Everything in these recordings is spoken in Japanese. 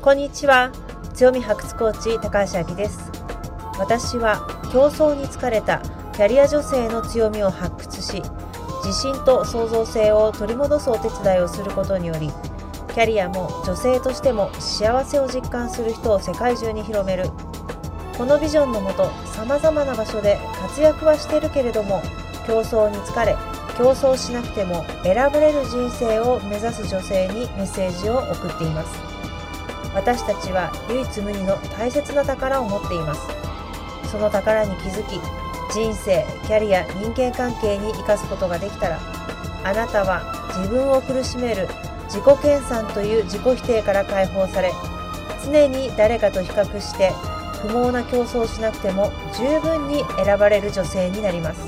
こんにちは。強み発掘コーチ高橋明です。私は競争に疲れたキャリア女性の強みを発掘し自信と創造性を取り戻すお手伝いをすることによりキャリアも女性としても幸せを実感する人を世界中に広める。このビジョンのもとさまざまな場所で活躍はしてるけれども競争に疲れ競争しなくても選ばれる人生を目指す女性にメッセージを送っています。私たちは唯一無二の大切な宝を持っています。その宝に気づき人生キャリア人間関係に生かすことができたらあなたは自分を苦しめる自己研鑽という自己否定から解放され常に誰かと比較して不毛な競争をしなくても十分に選ばれる女性になります。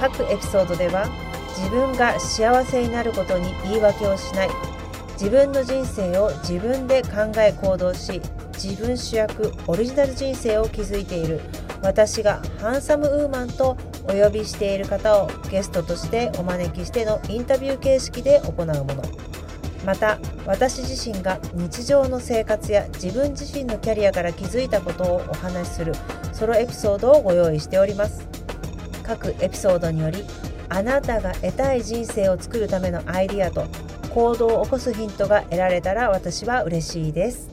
各エピソードでは自分が幸せになることに言い訳をしない自分の人生を自分で考え行動し自分主役オリジナル人生を築いている。私がハンサムウーマンとお呼びしている方をゲストとしてお招きしてのインタビュー形式で行うもの。また私自身が日常の生活や自分自身のキャリアから気づいたことをお話しするソロエピソードをご用意しております。各エピソードによりあなたが得たい人生を作るためのアイディアと行動を起こすヒントが得られたら私は嬉しいです。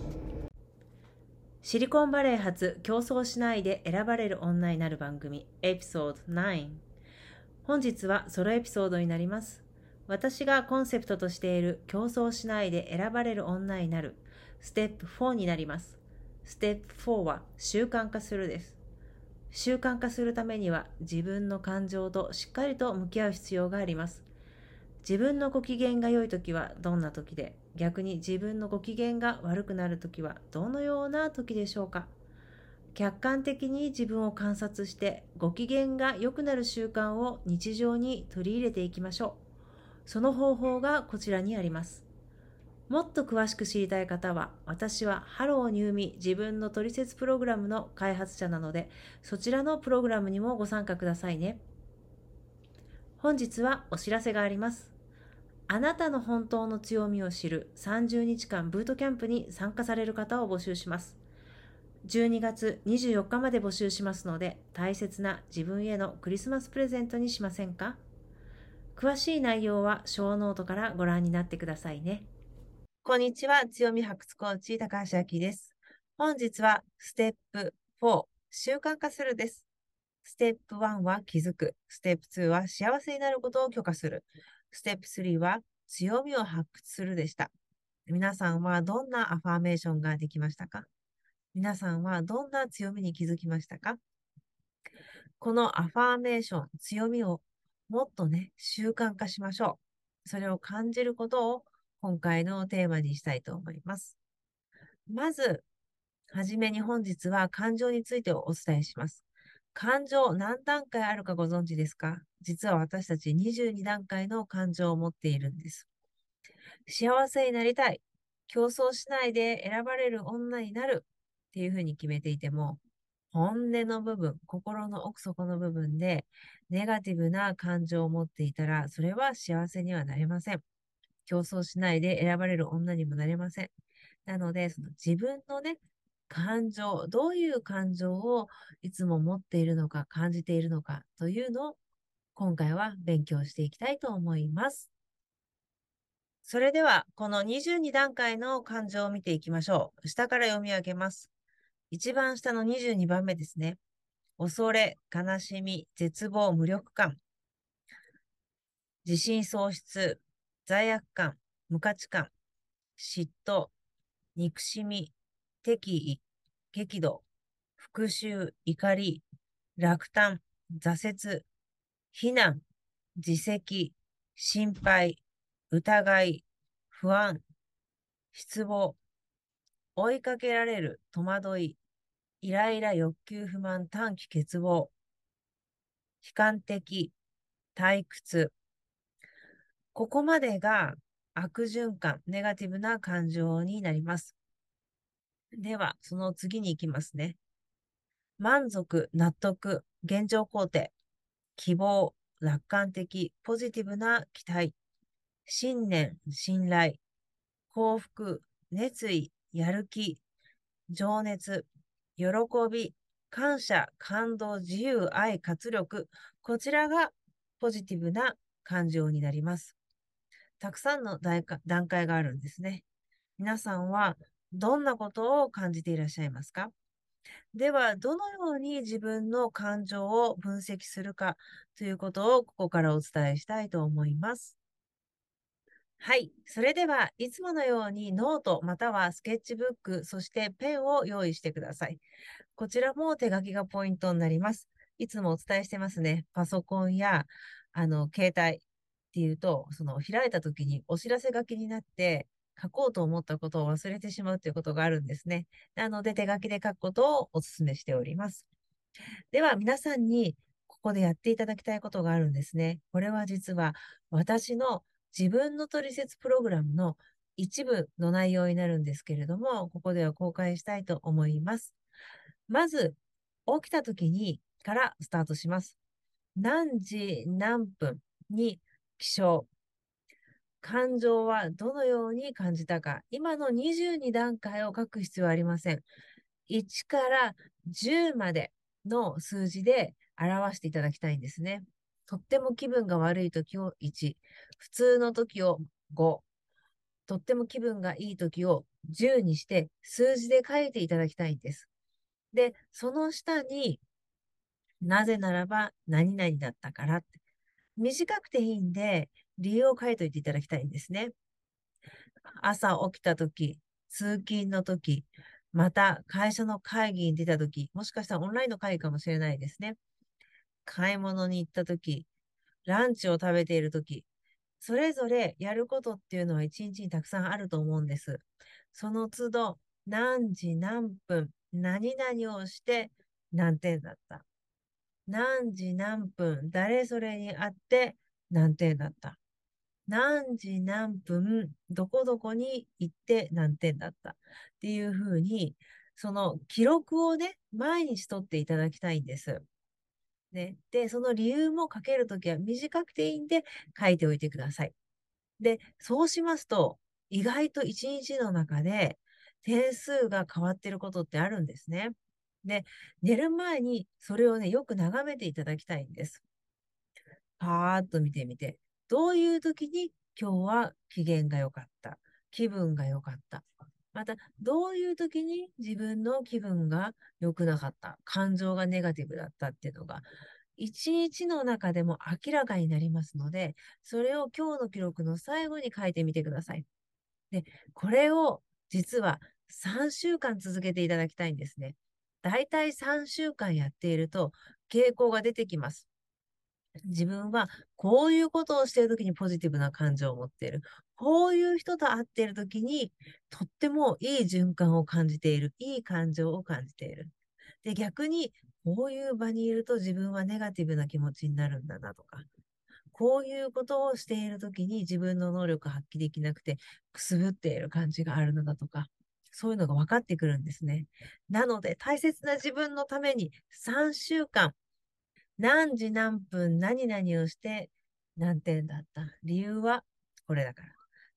シリコンバレー発競争しないで選ばれる女になる番組エピソード9本日はソロエピソードになります。私がコンセプトとしている競争しないで選ばれる女になるステップ4になります。ステップ4は習慣化するです。習慣化するためには自分の感情としっかりと向き合う必要があります。自分のご機嫌が良い時はどんな時で、逆に自分のご機嫌が悪くなる時はどのような時でしょうか？客観的に自分を観察してご機嫌が良くなる習慣を日常に取り入れていきましょう。その方法がこちらにあります。もっと詳しく知りたい方は、私はハローニューミ自分の取説プログラムの開発者なので、そちらのプログラムにもご参加くださいね。本日はお知らせがあります。あなたの本当の強みを知る30日間ブートキャンプに参加される方を募集します。12月24日まで募集しますので、大切な自分へのクリスマスプレゼントにしませんか？詳しい内容は show note からご覧になってくださいね。こんにちは。強み発掘コーチ、高橋明です。本日はステップ4、習慣化するです。ステップ1は気づく。ステップ2は幸せになることを許可する。ステップ3は強みを発掘するでした。皆さんはどんなアファーメーションができましたか？皆さんはどんな強みに気づきましたか？このアファーメーション、強みをもっとね、習慣化しましょう。それを感じることを今回のテーマにしたいと思います。まず、はじめに本日は感情についてお伝えします。感情何段階あるかご存知ですか？実は私たち22段階の感情を持っているんです。幸せになりたい。競争しないで選ばれる女になるっていうふうに決めていても、本音の部分、心の奥底の部分でネガティブな感情を持っていたら、それは幸せにはなれません。競争しないで選ばれる女にもなれません。なので、その自分のね、感情、どういう感情をいつも持っているのか、感じているのかというのを今回は勉強していきたいと思います。それでは、この22段階の感情を見ていきましょう。下から読み上げます。一番下の22番目ですね。恐れ、悲しみ、絶望、無力感。自信喪失、罪悪感、無価値観、嫉妬、憎しみ、敵意、激怒、復讐、怒り、落胆、挫折、非難、自責、心配、疑い、不安、失望、追いかけられる、戸惑い、イライラ、欲求、不満、短期、欠乏、悲観的、退屈、ここまでが悪循環、ネガティブな感情になります。では、その次に行きますね。満足、納得、現状肯定、希望、楽観的、ポジティブな期待、信念、信頼、幸福、熱意、やる気、情熱、喜び、感謝、感動、自由、愛、活力。こちらがポジティブな感情になります。たくさんの段階があるんですね。皆さんはどんなことを感じていらっしゃいますか？では、どのように自分の感情を分析するかということをここからお伝えしたいと思います。はい。それでは、いつものようにノートまたはスケッチブック、そしてペンを用意してください。こちらも手書きがポイントになります。いつもお伝えしてますね。パソコンや、あの、携帯っていうと、その開いた時にお知らせ書きになって、書こうと思ったことを忘れてしまうということがあるんですね。なので手書きで書くことをお勧めしております。では皆さんにここでやっていただきたいことがあるんですね。これは実は私の自分の取説プログラムの一部の内容になるんですけれども、ここでは公開したいと思います。まず、起きた時にからスタートします。何時何分に起床。感情はどのように感じたか。今の22段階を書く必要はありません。1から10までの数字で表していただきたいんですね。とっても気分が悪い時を1、普通の時を5、とっても気分がいい時を10にして数字で書いていただきたいんです。で、その下になぜならば何々だったからって。短くていいんで、理由を書いといていただきたいんですね。朝起きたとき、通勤のとき、また会社の会議に出たとき、もしかしたらオンラインの会議かもしれないですね。買い物に行ったとき、ランチを食べているとき、それぞれやることっていうのは一日にたくさんあると思うんです。その都度、何時何分、何々をして何点だった。何時何分、誰それに会って何点だった。何時何分、どこどこに行って何点だったっていうふうに、その記録をね、毎日取っていただきたいんです。ね。で、その理由も書けるときは短くていいんで書いておいてください。で、そうしますと、意外と一日の中で点数が変わってることってあるんですね。で、寝る前にそれをね、よく眺めていただきたいんです。パーッと見てみて、どういう時に今日は機嫌が良かった？気分が良かった。また、どういう時に自分の気分が良くなかった？感情がネガティブだったっていうのが、一日の中でも明らかになりますので、それを今日の記録の最後に書いてみてください。で、これを実は3週間続けていただきたいんですね。だいたい3週間やっていると傾向が出てきます。自分はこういうことをしているときにポジティブな感情を持っている。こういう人と会っているときにとってもいい循環を感じている。いい感情を感じている。で、逆にこういう場にいると自分はネガティブな気持ちになるんだなとか。こういうことをしているときに自分の能力発揮できなくてくすぶっている感じがあるのだとか。そういうのが分かってくるんですね。なので、大切な自分のために3週間何時何分何々をして何点だった？理由はこれだから。っ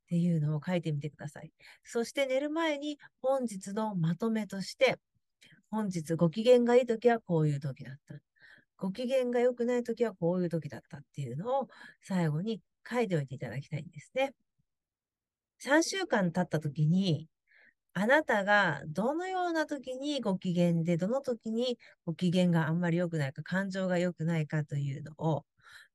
ていうのを書いてみてください。そして寝る前に本日のまとめとして、本日ご機嫌がいい時はこういう時だった。ご機嫌が良くない時はこういう時だったっていうのを最後に書いておいていただきたいんですね。3週間経った時にあなたがどのような時にご機嫌で、どの時にご機嫌があんまり良くないか、感情が良くないかというのを、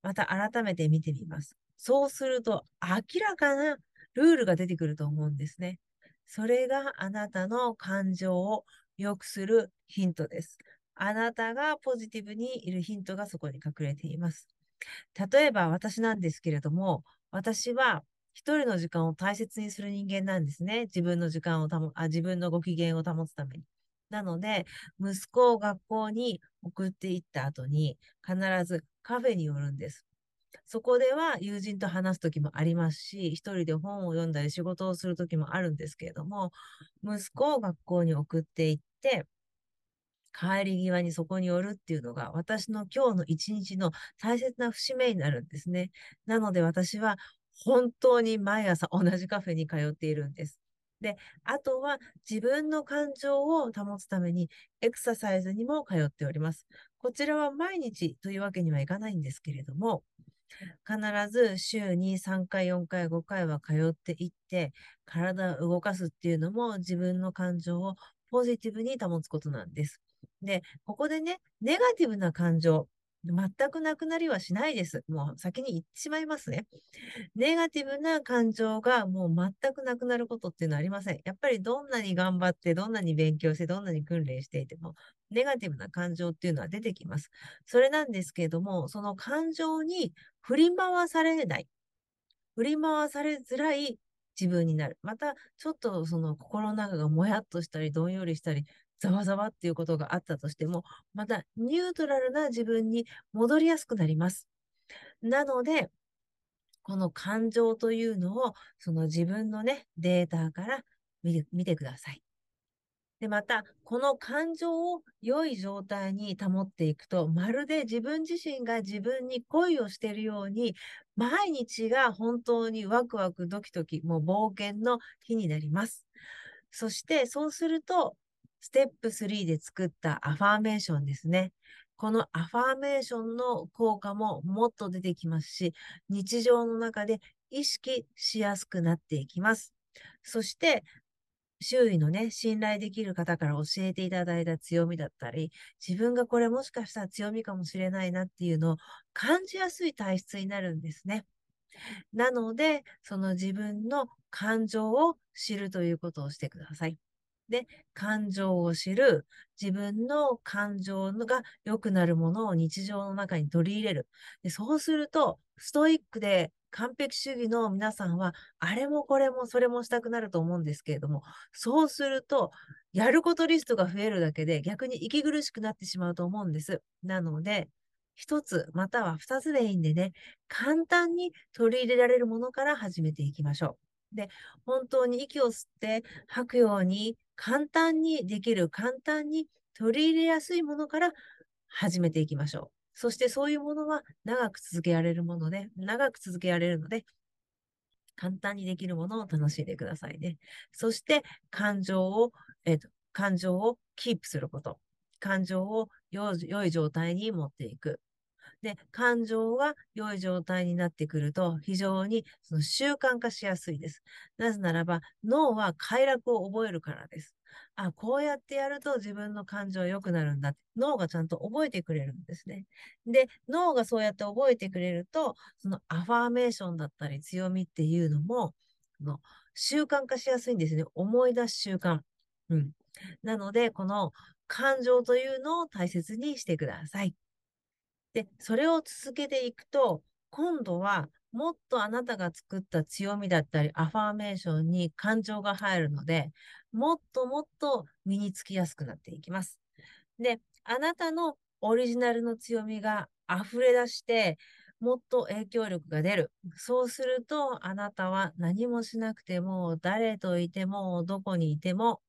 また改めて見てみます。そうすると、明らかなルールが出てくると思うんですね。それがあなたの感情を良くするヒントです。あなたがポジティブにいるヒントがそこに隠れています。例えば私なんですけれども、私は一人の時間を大切にする人間なんですね。自分の時間を保、あ、自分のご機嫌を保つために。なので、息子を学校に送っていった後に、必ずカフェに寄るんです。そこでは友人と話す時もありますし、一人で本を読んだり仕事をする時もあるんですけれども、息子を学校に送っていって、帰り際にそこに寄るっていうのが私の今日の一日の大切な節目になるんですね。なので私は本当に毎朝同じカフェに通っているんです。で、あとは自分の感情を保つためにエクササイズにも通っております。こちらは毎日というわけにはいかないんですけれども、必ず週に3回、4回、5回は通っていって、体を動かすっていうのも自分の感情をポジティブに保つことなんです。で、ここでね、ネガティブな感情、全くなくなりはしないです。もう先に言ってしまいますね。ネガティブな感情がもう全くなくなることっていうのはありません。やっぱりどんなに頑張って、どんなに勉強して、どんなに訓練していても、ネガティブな感情っていうのは出てきます。それなんですけれども、その感情に振り回されない。振り回されづらい自分になる。また、ちょっとその心の中がもやっとしたり、どんよりしたり、ざわざわっていうことがあったとしても、またニュートラルな自分に戻りやすくなります。なので、この感情というのを、その自分のね、データから見てください。で、また、この感情を良い状態に保っていくと、まるで自分自身が自分に恋をしているように、毎日が本当にワクワクドキドキ、もう冒険の日になります。そして、そうすると、ステップ3で作ったアファーメーションですね。このアファーメーションの効果ももっと出てきますし、日常の中で意識しやすくなっていきます。そして、周囲のね、信頼できる方から教えていただいた強みだったり、自分がこれもしかしたら強みかもしれないなっていうのを感じやすい体質になるんですね。なので、その自分の感情を知るということをしてください。で、感情を知る、自分の感情が良くなるものを日常の中に取り入れる。でそうすると、ストイックで完璧主義の皆さんは、あれもこれもそれもしたくなると思うんですけれども、そうすると、やることリストが増えるだけで逆に息苦しくなってしまうと思うんです。なので、一つまたは二つでいいんでね、簡単に取り入れられるものから始めていきましょう。で、本当に息を吸って吐くように簡単にできる、簡単に取り入れやすいものから始めていきましょう。そしてそういうものは長く続けられるもので、長く続けられるので、簡単にできるものを楽しんでくださいね。そして感情を、えっ、と、感情をキープすること。感情を良い状態に持っていく。で、感情が良い状態になってくると、非常にその習慣化しやすいです。なぜならば、脳は快楽を覚えるからです。あ、こうやってやると自分の感情良くなるんだって。脳がちゃんと覚えてくれるんですね。で、脳がそうやって覚えてくれると、そのアファーメーションだったり強みっていうのも、の習慣化しやすいんですね。思い出す習慣。うん。なので、この感情というのを大切にしてください。で、それを続けていくと、今度はもっとあなたが作った強みだったり、アファーメーションに感情が入るので、もっともっと身につきやすくなっていきます。で、あなたのオリジナルの強みが溢れ出して、もっと影響力が出る。そうすると、あなたは何もしなくても、誰といても、どこにいても、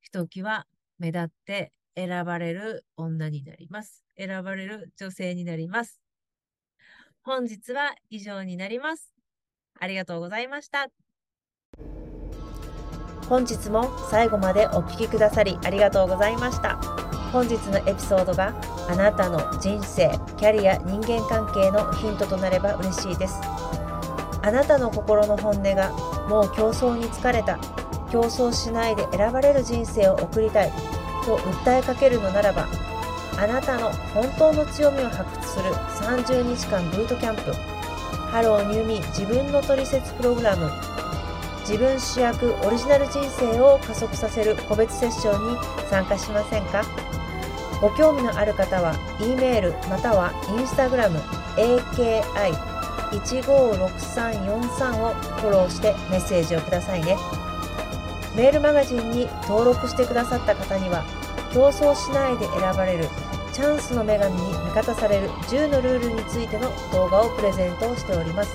ひときわ目立って選ばれる女になります。選ばれる女性になります。本日は以上になります。ありがとうございました。本日も最後までお聴きくださりありがとうございました。本日のエピソードがあなたの人生、キャリア、人間関係のヒントとなれば嬉しいです。あなたの心の本音がもう競争に疲れた、競争しないで選ばれる人生を送りたいと訴えかけるのならばあなたの本当の強みを発掘する30日間ブートキャンプHello New Me 自分のトリセツプログラム自分主役オリジナル人生を加速させる個別セッションに参加しませんか？ご興味のある方は E メールまたは Instagram AKI156343 をフォローしてメッセージをくださいね。メールマガジンに登録してくださった方には競争しないで選ばれるチャンスの女神に味方される10のルールについての動画をプレゼントをしております。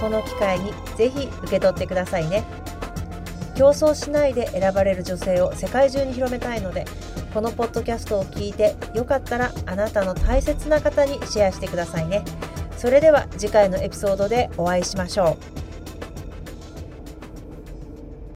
この機会にぜひ受け取ってくださいね。競争しないで選ばれる女性を世界中に広めたいのでこのポッドキャストを聞いてよかったらあなたの大切な方にシェアしてくださいね。それでは次回のエピソードでお会いしましょう。